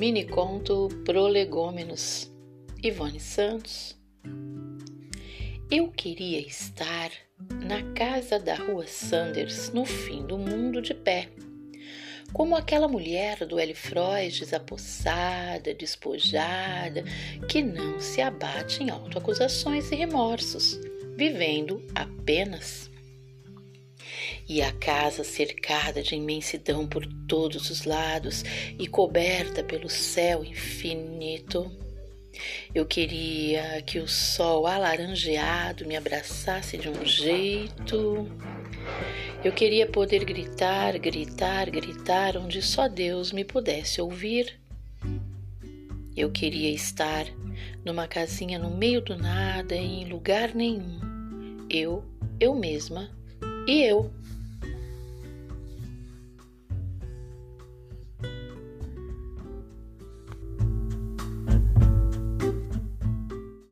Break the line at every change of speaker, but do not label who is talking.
Mini conto Prolegômenos, Ivone Santos. Eu queria estar na casa da rua Sanders, no fim do mundo de pé, como aquela mulher do L. Freud desapossada, despojada, que não se abate em autoacusações e remorsos, vivendo apenas e a casa cercada de imensidão por todos os lados e coberta pelo céu infinito. Eu queria que o sol alaranjeado me abraçasse de um jeito. Eu queria poder gritar, gritar, gritar onde só Deus me pudesse ouvir. Eu queria estar numa casinha no meio do nada, em lugar nenhum. Eu, eu mesma e eu.